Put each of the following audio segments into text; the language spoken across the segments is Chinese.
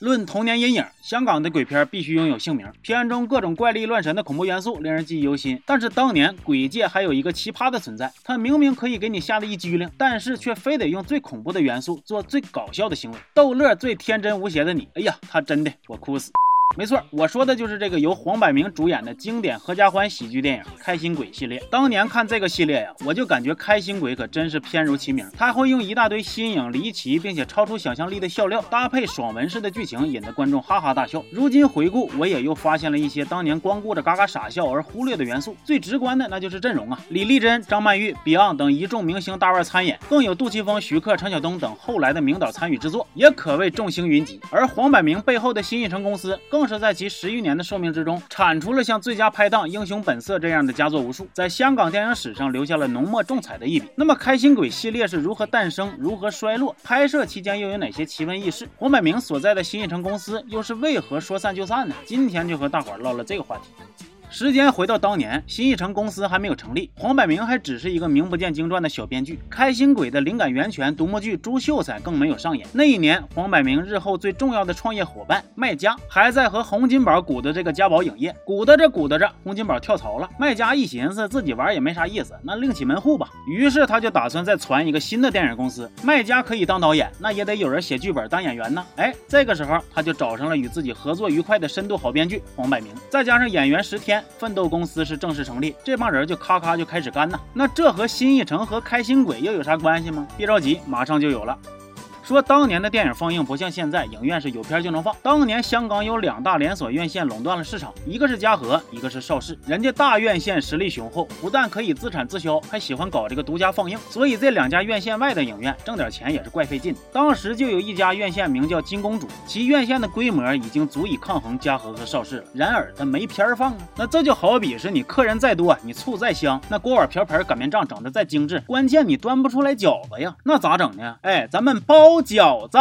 论童年阴影，香港的鬼片必须拥有姓名。片中各种怪力乱神的恐怖元素令人记忆犹新。但是当年鬼界还有一个奇葩的存在，他明明可以给你吓得一激灵，但是却非得用最恐怖的元素做最搞笑的行为，逗乐最天真无邪的你。哎呀，他真的，我哭死。没错，我说的就是这个由黄百鸣主演的经典合家欢喜剧电影《开心鬼》系列。当年看这个系列呀，我就感觉《开心鬼》可真是片如其名，他会用一大堆新颖、离奇并且超出想象力的笑料，搭配爽文式的剧情，引得观众哈哈大笑。如今回顾，我也又发现了一些当年光顾着嘎嘎傻笑而忽略的元素。最直观的那就是阵容啊，李丽珍、张曼玉、Beyond 等一众明星大腕参演，更有杜琪峰、徐克、陈晓东等后来的名导参与制作，也可谓众星云集。而黄百鸣背后的新艺城公司更。正是在其十余年的寿命之中，产出了像《最佳拍档》《英雄本色》这样的佳作无数，在香港电影史上留下了浓墨重彩的一笔。那么，《开心鬼》系列是如何诞生、如何衰落？拍摄期间又有哪些奇闻异事？黄百鸣所在的新艺城公司又是为何说散就散呢？今天就和大伙唠唠这个话题。时间回到当年，新艺城公司还没有成立，黄百鸣还只是一个名不见经传的小编剧。开心鬼的灵感源泉独幕剧《朱秀才》更没有上演。那一年，黄百鸣日后最重要的创业伙伴麦家还在和洪金宝鼓捣这个家宝影业，鼓捣着鼓捣着，洪金宝跳槽了。麦家一寻思自己玩也没啥意思，那另起门户吧。于是他就打算再传一个新的电影公司。麦家可以当导演，那也得有人写剧本当演员呢。哎，这个时候他就找上了与自己合作愉快的深度好编剧黄百鸣，再加上演员石天。奋斗公司是正式成立，这帮人就咔咔就开始干呐。那这和新一城和开心鬼又有啥关系吗？别着急，马上就有了。说当年的电影放映不像现在，影院是有片就能放。当年香港有两大连锁院线垄断了市场，一个是嘉禾，一个是邵氏。人家大院线实力雄厚，不但可以自产自销，还喜欢搞这个独家放映，所以这两家院线外的影院挣点钱也是怪费劲。当时就有一家院线名叫金公主，其院线的规模已经足以抗衡嘉禾和邵氏了。然而它没片放啊，那这就好比是你客人再多，你醋再香，那锅碗瓢盆擀面杖整的再精致，关键你端不出来饺子呀，那咋整呢？哎，咱们包。包饺子。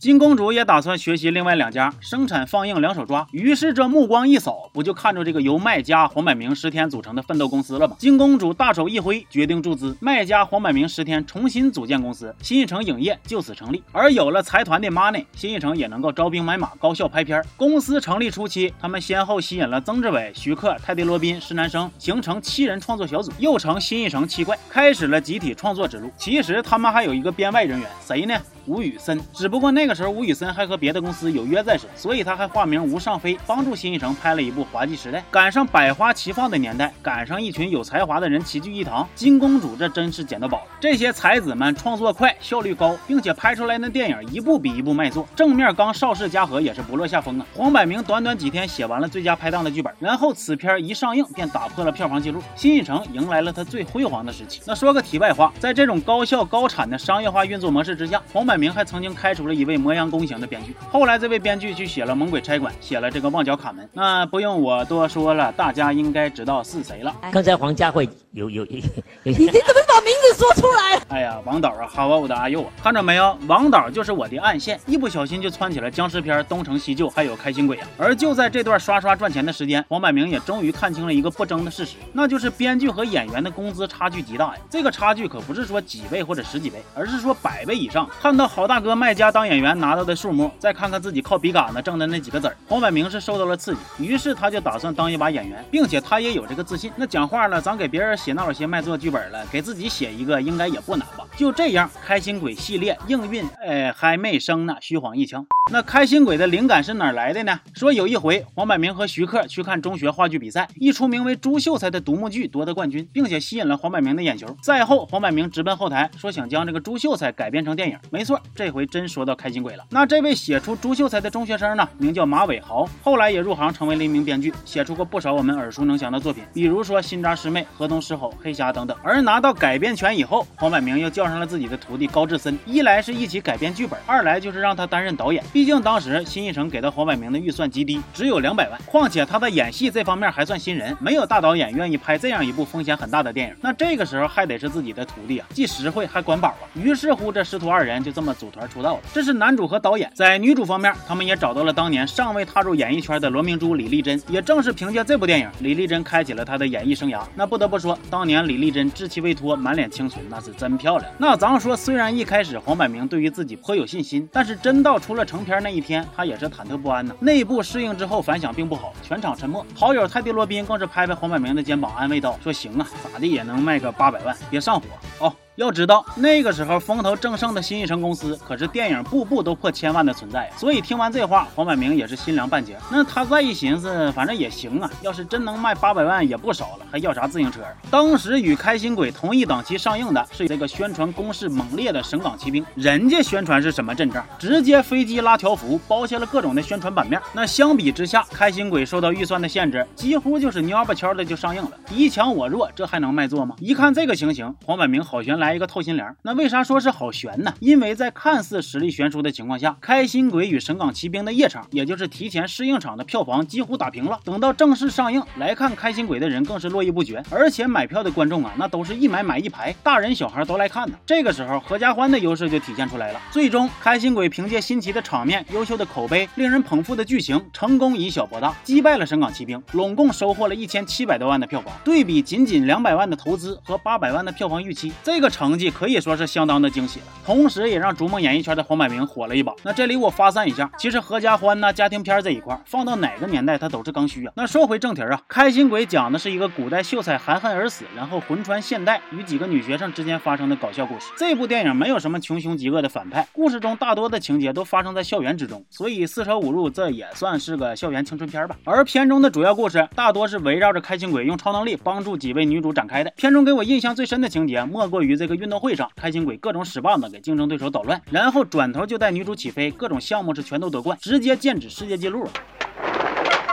金公主也打算学习另外两家生产放映两手抓，于是这目光一扫，不就看出这个由麦家、黄百鸣、石天组成的奋斗公司了吗？金公主大手一挥，决定注资，麦家、黄百鸣、石天重新组建公司，新艺城影业就此成立。而有了财团的 money，新艺城也能够招兵买马，高效拍片。公司成立初期，他们先后吸引了曾志伟、徐克、泰迪罗宾、施南生，形成七人创作小组，又成新艺城七怪，开始了集体创作之路。其实他们还有一个编外人员，谁呢？吴宇森。只不过那个时候吴宇森还和别的公司有约在身，所以他还化名吴尚飞，帮助新艺城拍了一部《滑稽时代》。赶上百花齐放的年代，赶上一群有才华的人齐聚一堂，金公主这真是捡到宝了。这些才子们创作快，效率高，并且拍出来那电影一部比一部卖座。正面刚邵氏嘉禾也是不落下风啊。黄百鸣短短几天写完了最佳拍档的剧本，然后此片一上映便打破了票房纪录，新艺城迎来了他最辉煌的时期。那说个题外话，在这种高效高产的商业化运作模式之下，黄百鸣还曾经开除了一位磨洋。工型的编剧，后来这位编剧去写了《猛鬼差馆》，写了这个《旺角卡门》，那不用我多说了，大家应该知道是谁了。刚才黄家慧有有有，你怎么把名字说出来？哎呀，王导啊，哈我的阿佑啊，看着没有？王导就是我的暗线，一不小心就窜起了僵尸片《东成西就》，还有《开心鬼》啊。而就在这段刷刷赚钱的时间，黄百鸣也终于看清了一个不争的事实，那就是编剧和演员的工资差距极大呀。这个差距可不是说几倍或者十几倍，而是说百倍以上。看到好大哥卖家当演员拿到。的数目，再看看自己靠笔杆子挣的那几个子儿，黄百鸣是受到了刺激，于是他就打算当一把演员，并且他也有这个自信。那讲话了，咱给别人写那老些卖座剧本了，给自己写一个应该也不难吧？就这样，开心鬼系列应运，哎，还没生呢，虚晃一枪。那开心鬼的灵感是哪来的呢？说有一回，黄百鸣和徐克去看中学话剧比赛，一出名为朱秀才的独幕剧夺得冠军，并且吸引了黄百鸣的眼球。赛后，黄百鸣直奔后台，说想将这个朱秀才改编成电影。没错，这回真说到开心鬼了。那这位写出朱秀才的中学生呢，名叫马伟豪，后来也入行成为了一名编剧，写出过不少我们耳熟能详的作品，比如说《新扎师妹》《河东狮吼》《黑侠》等等。而拿到改编权以后，黄百鸣又叫上了自己的徒弟高志森，一来是一起改编剧本，二来就是让他担任导演。毕竟当时新艺城给到黄百鸣的预算极低，只有两百万。况且他在演戏这方面还算新人，没有大导演愿意拍这样一部风险很大的电影。那这个时候还得是自己的徒弟啊，既实惠还管饱啊。于是乎，这师徒二人就这么么组团出道了。这是男主和导演。在女主方面，他们也找到了当年尚未踏入演艺圈的罗明珠、李丽珍。也正是凭借这部电影，李丽珍开启了她的演艺生涯。那不得不说，当年李丽珍稚气未脱，满脸清纯，那是真漂亮。那咱说，虽然一开始黄百鸣对于自己颇有信心，但是真到出了成。成片那一天，他也是忐忑不安呢。内部适应之后反响并不好，全场沉默。好友泰迪罗宾更是拍拍黄百鸣的肩膀，安慰道：“说行啊，咋地也能卖个八百万，别上火哦。”要知道那个时候风头正盛的新艺城公司可是电影部部都破千万的存在，所以听完这话，黄百鸣也是心凉半截。那他再一寻思，反正也行啊，要是真能卖八百万也不少了，还要啥自行车？当时与开心鬼同一档期上映的是这个宣传攻势猛烈的《省港奇兵》，人家宣传是什么阵仗？直接飞机拉条幅，包下了各种的宣传版面。那相比之下，开心鬼受到预算的限制，几乎就是蔫巴悄的就上映了，敌强我弱，这还能卖座吗？一看这个情形，黄百鸣好悬来来一个透心凉。那为啥说是好悬呢？因为在看似实力悬殊的情况下，开心鬼与神港奇兵的夜场，也就是提前试映场的票房几乎打平了。等到正式上映来看开心鬼的人更是络绎不绝，而且买票的观众啊，那都是一买买一排，大人小孩都来看呢。这个时候，合家欢的优势就体现出来了。最终，开心鬼凭借新奇的场面、优秀的口碑、令人捧腹的剧情，成功以小博大，击败了神港奇兵，拢共收获了一千七百多万的票房。对比仅仅两百万的投资和八百万的票房预期，这个成绩可以说。是相当的惊喜了，同时也让逐梦演艺圈的黄百鸣火了一把。那这里我发散一下，其实合家欢呐、家庭片这一块，放到哪个年代它都是刚需啊。那说回正题啊，开心鬼讲的是一个古代秀才含恨而死，然后魂穿现代，与几个女学生之间发生的搞笑故事。这部电影没有什么穷凶极恶的反派，故事中大多的情节都发生在校园之中，所以四舍五入，这也算是个校园青春片吧。而片中的主要故事大多是围绕着开心鬼用超能力帮助几位女主展开的。片中给我印象最深的情节，莫过于这这个运动会上。开心鬼各种使棒子给竞争对手捣乱，然后转头就带女主起飞，各种项目是全都夺冠，直接剑指世界纪录了。哎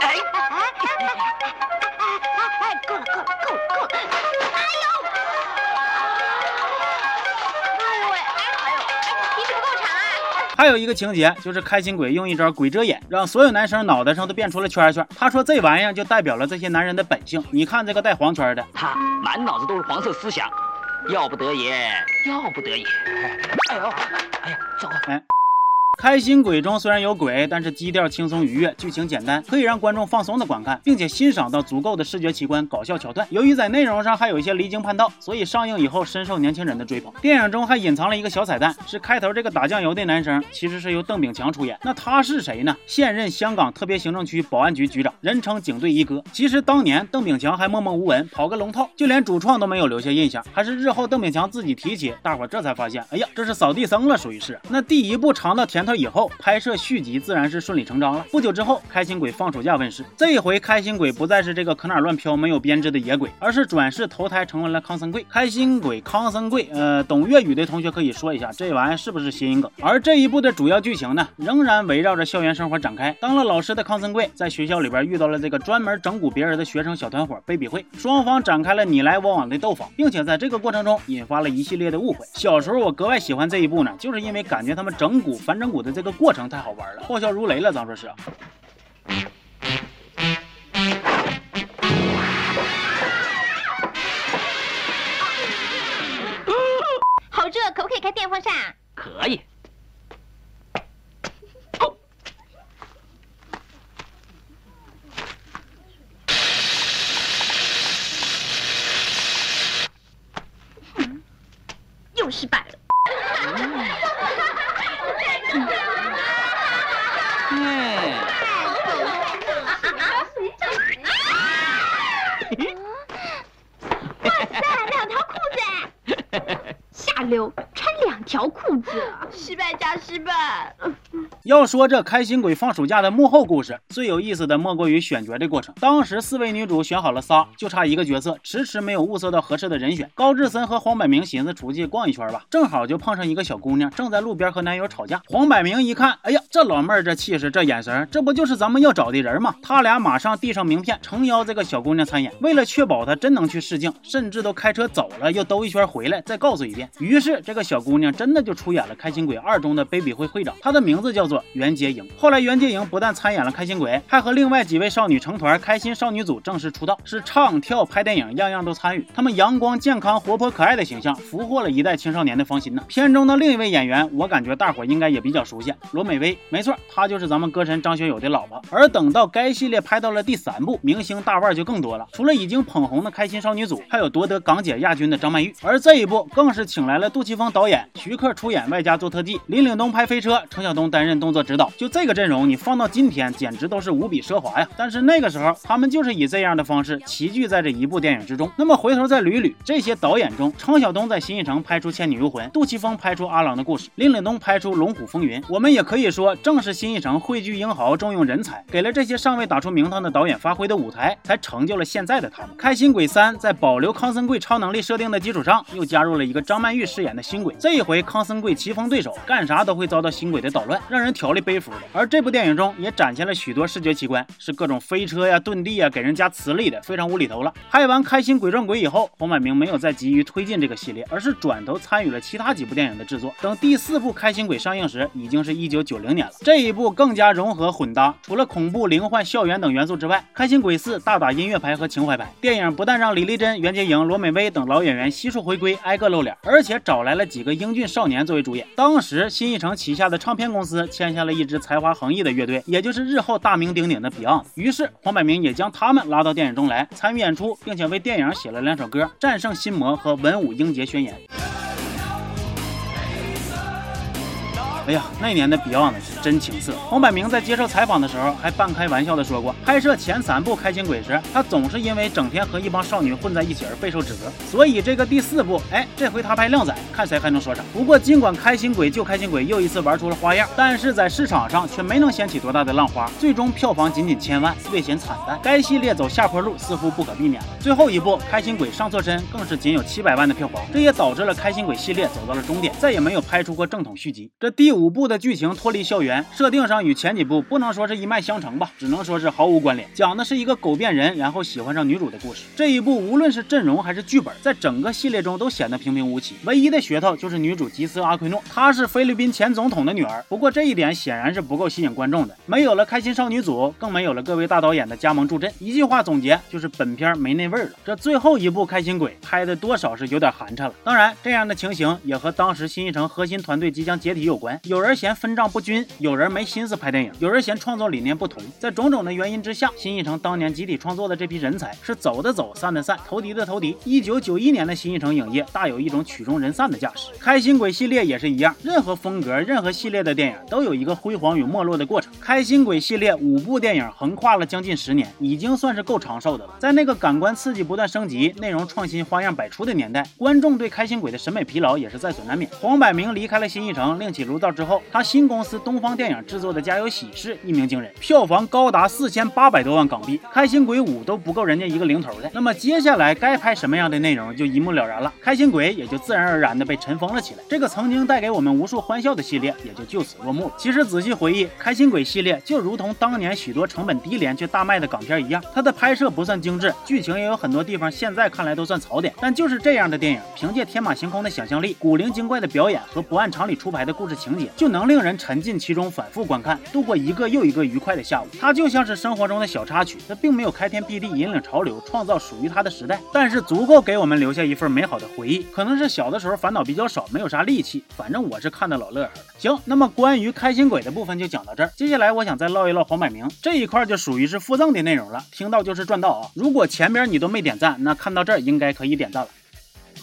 哎哎哎哎哎哎哎！够了够了够了够了！哎呦！哎呦喂！哎呦哎呦！皮尺不够长啊。还有一个情节就是开心鬼用一招鬼遮眼，让所有男生脑袋上都变出了圈圈。他说这玩意儿就代表了这些男人的本性。你看这个带黄圈的，他满脑子都是黄色思想。要不得也，要不得也。哎呦，哎呀，糟糕！哎。开心鬼中虽然有鬼，但是基调轻松愉悦，剧情简单，可以让观众放松的观看，并且欣赏到足够的视觉奇观、搞笑桥段。由于在内容上还有一些离经叛道，所以上映以后深受年轻人的追捧。电影中还隐藏了一个小彩蛋，是开头这个打酱油的男生其实是由邓炳强出演。那他是谁呢？现任香港特别行政区保安局局长，人称警队一哥。其实当年邓炳强还默默无闻，跑个龙套，就连主创都没有留下印象。还是日后邓炳强自己提起，大伙这才发现，哎呀，这是扫地僧了，属于是。那第一部尝到甜头以后，拍摄。续集自然是顺理成章了。不久之后，开心鬼放暑假问世。这一回，开心鬼不再是这个可哪乱飘、没有编制的野鬼，而是转世投胎成为了康森贵。开心鬼康森贵，呃，懂粤语的同学可以说一下，这玩意是不是谐音梗？而这一部的主要剧情呢，仍然围绕着校园生活展开。当了老师的康森贵，在学校里边遇到了这个专门整蛊别人的学生小团伙卑鄙会，双方展开了你来我往的斗法，并且在这个过程中引发了一系列的误会。小时候我格外喜欢这一部呢，就是因为感觉他们整蛊、反整蛊的这个过程太。好玩了，爆笑如雷了，咱说是。好热，可不可以开电风扇？可以。又失败了。穿两条裤子，失败加失败。要说这开心鬼放暑假的幕后故事，最有意思的莫过于选角的过程。当时四位女主选好了仨，就差一个角色，迟迟没有物色到合适的人选。高志森和黄百鸣寻思出去逛一圈吧，正好就碰上一个小姑娘正在路边和男友吵架。黄百鸣一看，哎呀，这老妹儿这气势，这眼神，这不就是咱们要找的人吗？他俩马上递上名片，诚邀这个小姑娘参演。为了确保她真能去试镜，甚至都开车走了，又兜一圈回来再告诉一遍。于是这个小姑娘真的就出演了《开心鬼二》中的卑鄙会会长，她的名字叫做袁洁莹。后来，袁洁莹不但参演了《开心鬼》，还和另外几位少女成团，开心少女组正式出道，是唱跳拍电影，样样都参与。他们阳光、健康、活泼、可爱的形象，俘获了一代青少年的芳心呢。片中的另一位演员，我感觉大伙应该也比较熟悉，罗美薇。没错，她就是咱们歌神张学友的老婆。而等到该系列拍到了第三部，明星大腕就更多了。除了已经捧红的开心少女组，还有夺得港姐亚军的张曼玉。而这一部更是请来了杜琪峰导演，徐克出演，外加做特技，林岭东拍飞车，陈晓东担任动作指导。就这个阵容，你放到今天简直都是无比奢华呀。但是那个时候，他们就是以这样的方式齐聚在这一部电影之中。那么回头再捋捋，这些导演中，程晓东在新艺城拍出《倩女幽魂》，杜琪峰拍出《阿郎的故事》，林岭东拍出《龙虎风云》。我们也可以说，正是新艺城汇聚英豪、重用人才，给了这些尚未打出名堂的导演发挥的舞台，才成就了现在的他们。开心鬼三在保留康森贵超能力设定的基础上，又加入了一个张曼玉饰演的新鬼。这一回康森贵棋逢对手，干啥都会遭到新鬼的捣乱，让人条理背负的。而这部电影中也展现了许多视觉奇观，是各种飞车呀、遁地呀，给人加磁力的，非常无厘头了。拍完《开心鬼撞鬼》以后，黄百鸣没有再急于推进这个系列，而是转头参与了其他几部电影的制作。等第四部《开心鬼》上映时，已经是一九九零年了。这一部更加融合混搭，除了恐怖、灵幻、校园等元素之外，《开心鬼四》大打音乐牌和情怀牌。电影不但让李丽珍、袁洁莹、罗美薇等老演员悉数回归，挨个露脸，而且找来了几个英俊少年作为主演。当时新艺城旗下的唱片公司签下了一支才华横溢的乐队，也就是日后大名鼎鼎的 Beyond。于是黄百鸣也将他们拉到电影中来参与演出，并且为电影写了两首歌《战胜心魔》和《文武英杰宣言》。哎呀，那年的 Beyond 是真情色。黄百鸣在接受采访的时候还半开玩笑的说过，拍摄前三部《开心鬼》时，他总是因为整天和一帮少女混在一起而备受指责。所以这个第四部，哎，这回他拍靓仔，看谁还能说啥。不过尽管《开心鬼》救《开心鬼》又一次玩出了花样，但是在市场上却没能掀起多大的浪花，最终票房仅仅千万，略显惨淡。该系列走下坡路似乎不可避免了。最后一部《开心鬼》上错身，更是仅有七百万的票房，这也导致了《开心鬼》系列走到了终点，再也没有拍出过正统续集。这第五五部的剧情脱离校园，设定上与前几部不能说是一脉相承吧，只能说是毫无关联。讲的是一个狗变人，然后喜欢上女主的故事。这一部无论是阵容还是剧本，在整个系列中都显得平平无奇。唯一的噱头就是女主吉斯阿奎诺，她是菲律宾前总统的女儿。不过这一点显然是不够吸引观众的。没有了开心少女组，更没有了各位大导演的加盟助阵。一句话总结就是本片没那味儿了。这最后一部开心鬼拍的多少是有点寒碜了。当然，这样的情形也和当时新艺城核心团队即将解体有关。有人嫌分账不均，有人没心思拍电影，有人嫌创作理念不同。在种种的原因之下，新艺城当年集体创作的这批人才是走的走，散的散，投敌的投敌。一九九一年的新艺城影业大有一种曲终人散的架势。开心鬼系列也是一样，任何风格、任何系列的电影都有一个辉煌与没落的过程。开心鬼系列五部电影横跨了将近十年，已经算是够长寿的了。在那个感官刺激不断升级、内容创新花样百出的年代，观众对开心鬼的审美疲劳也是在所难免。黄百鸣离开了新艺城，另起炉灶之后，他新公司东方电影制作的《家有喜事》一鸣惊人，票房高达四千八百多万港币，开心鬼五都不够人家一个零头的。那么接下来该拍什么样的内容就一目了然了，开心鬼也就自然而然的被尘封了起来。这个曾经带给我们无数欢笑的系列也就就此落幕了。其实仔细回忆，开心鬼系列就如同当年许多成本低廉却大卖的港片一样，它的拍摄不算精致，剧情也有很多地方现在看来都算槽点，但就是这样的电影，凭借天马行空的想象力、古灵精怪的表演和不按常理出牌的故事情节，就能令人沉浸其中，反复观看，度过一个又一个愉快的下午。它就像是生活中的小插曲，它并没有开天辟地、引领潮流、创造属于它的时代，但是足够给我们留下一份美好的回忆。可能是小的时候烦恼比较少，没有啥戾气，反正我是看的老乐呵了。行，那么关于开心鬼的部分就讲到这儿，接下来我想再唠一唠黄百鸣这一块，就属于是附赠的内容了，听到就是赚到啊！如果前边你都没点赞，那看到这儿应该可以点赞了。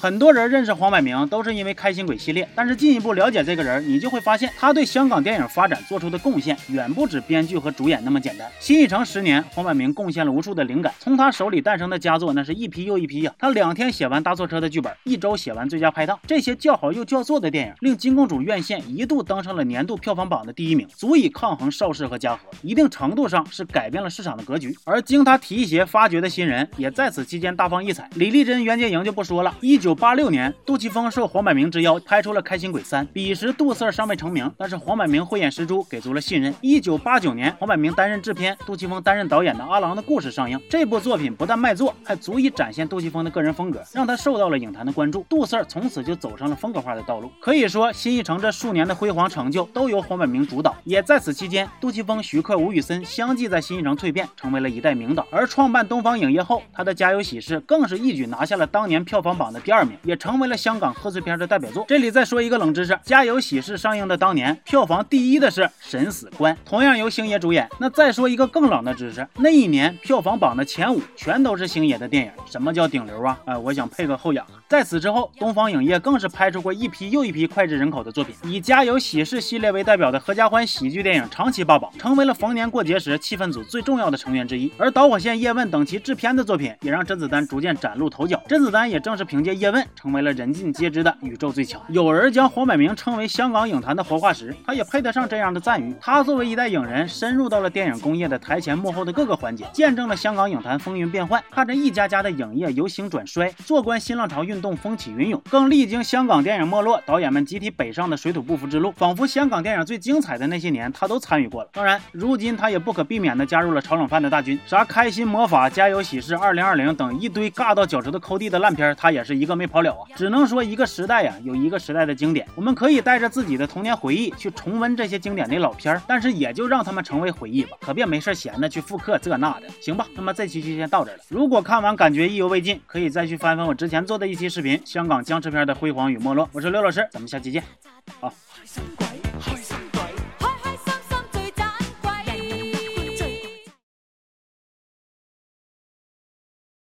很多人认识黄百鸣都是因为《开心鬼》系列，但是进一步了解这个人，你就会发现他对香港电影发展做出的贡献远不止编剧和主演那么简单。新艺城十年，黄百鸣贡献了无数的灵感，从他手里诞生的佳作那是一批又一批呀。他两天写完《搭错车》的剧本，一周写完《最佳拍档》，这些叫好又叫座的电影，令金公主院线一度登上了年度票房榜的第一名，足以抗衡邵氏和嘉禾，一定程度上是改变了市场的格局。而经他提携发掘的新人，也在此期间大放异彩。李丽珍、袁洁莹就不说了，一九。九八六年，杜琪峰受黄百鸣之邀拍出了《开心鬼三》，彼时杜 Sir 尚未成名，但是黄百鸣慧眼识珠，给足了信任。一九八九年，黄百鸣担任制片，杜琪峰担任导演的《阿郎的故事》上映。这部作品不但卖座，还足以展现杜琪峰的个人风格，让他受到了影坛的关注。杜 Sir 从此就走上了风格化的道路。可以说，新艺城这数年的辉煌成就都由黄百鸣主导。也在此期间，杜琪峰、徐克、吴宇森相继在新艺城蜕变，成为了一代名导。而创办东方影业后，他的《家有喜事》更是一举拿下了当年票房榜的第二。二名，也成为了香港贺岁片的代表作。这里再说一个冷知识：《家有喜事》上映的当年，票房第一的是《审死官》，同样由星爷主演。那再说一个更冷的知识：那一年票房榜的前五全都是星爷的电影。什么叫顶流啊？呃，我想配个后仰。在此之后，东方影业更是拍出过一批又一批脍炙人口的作品，以《家有喜事》系列为代表的合家欢喜剧电影长期霸榜，成为了逢年过节时气氛组最重要的成员之一。而导火线叶问等其制片的作品，也让甄子丹逐渐崭露头角。甄子丹也正是凭借叶问，成为了人尽皆知的宇宙最强。有人将黄百鸣称为香港影坛的活化石，他也配得上这样的赞誉。他作为一代影人，深入到了电影工业的台前幕后的各个环节，见证了香港影坛风云变幻，看着一家家的影业由兴转衰，坐观新浪潮运动风起云涌。更历经香港电影没落，导演们集体北上的水土不服之路，仿佛香港电影最精彩的那些年，他都参与过了。当然，如今他也不可避免的加入了炒冷饭的大军，啥开心魔法、家有喜事、二零二零等一堆尬到脚趾头抠地的烂片，他也是一个没跑了啊！只能说一个时代呀，有一个时代的经典，我们可以带着自己的童年回忆去重温这些经典的老片儿，但是也就让他们成为回忆吧，可别没事闲的去复刻这那的，行吧？那么这期就先到这了。如果看完感觉意犹未尽，可以再去翻翻我之前做的一期视频《香港僵尸片的辉煌与没落》。我是刘老师，咱们下期见。好。